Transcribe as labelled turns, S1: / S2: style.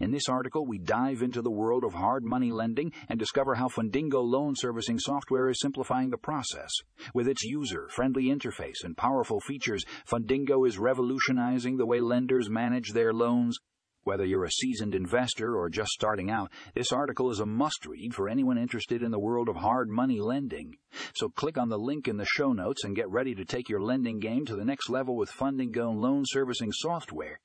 S1: In this article, we dive into the world of hard money lending and discover how Fundingo loan servicing software is simplifying the process. With its user friendly interface and powerful features, Fundingo is revolutionizing the way lenders manage their loans. Whether you're a seasoned investor or just starting out, this article is a must read for anyone interested in the world of hard money lending. So click on the link in the show notes and get ready to take your lending game to the next level with Fundingo loan servicing software.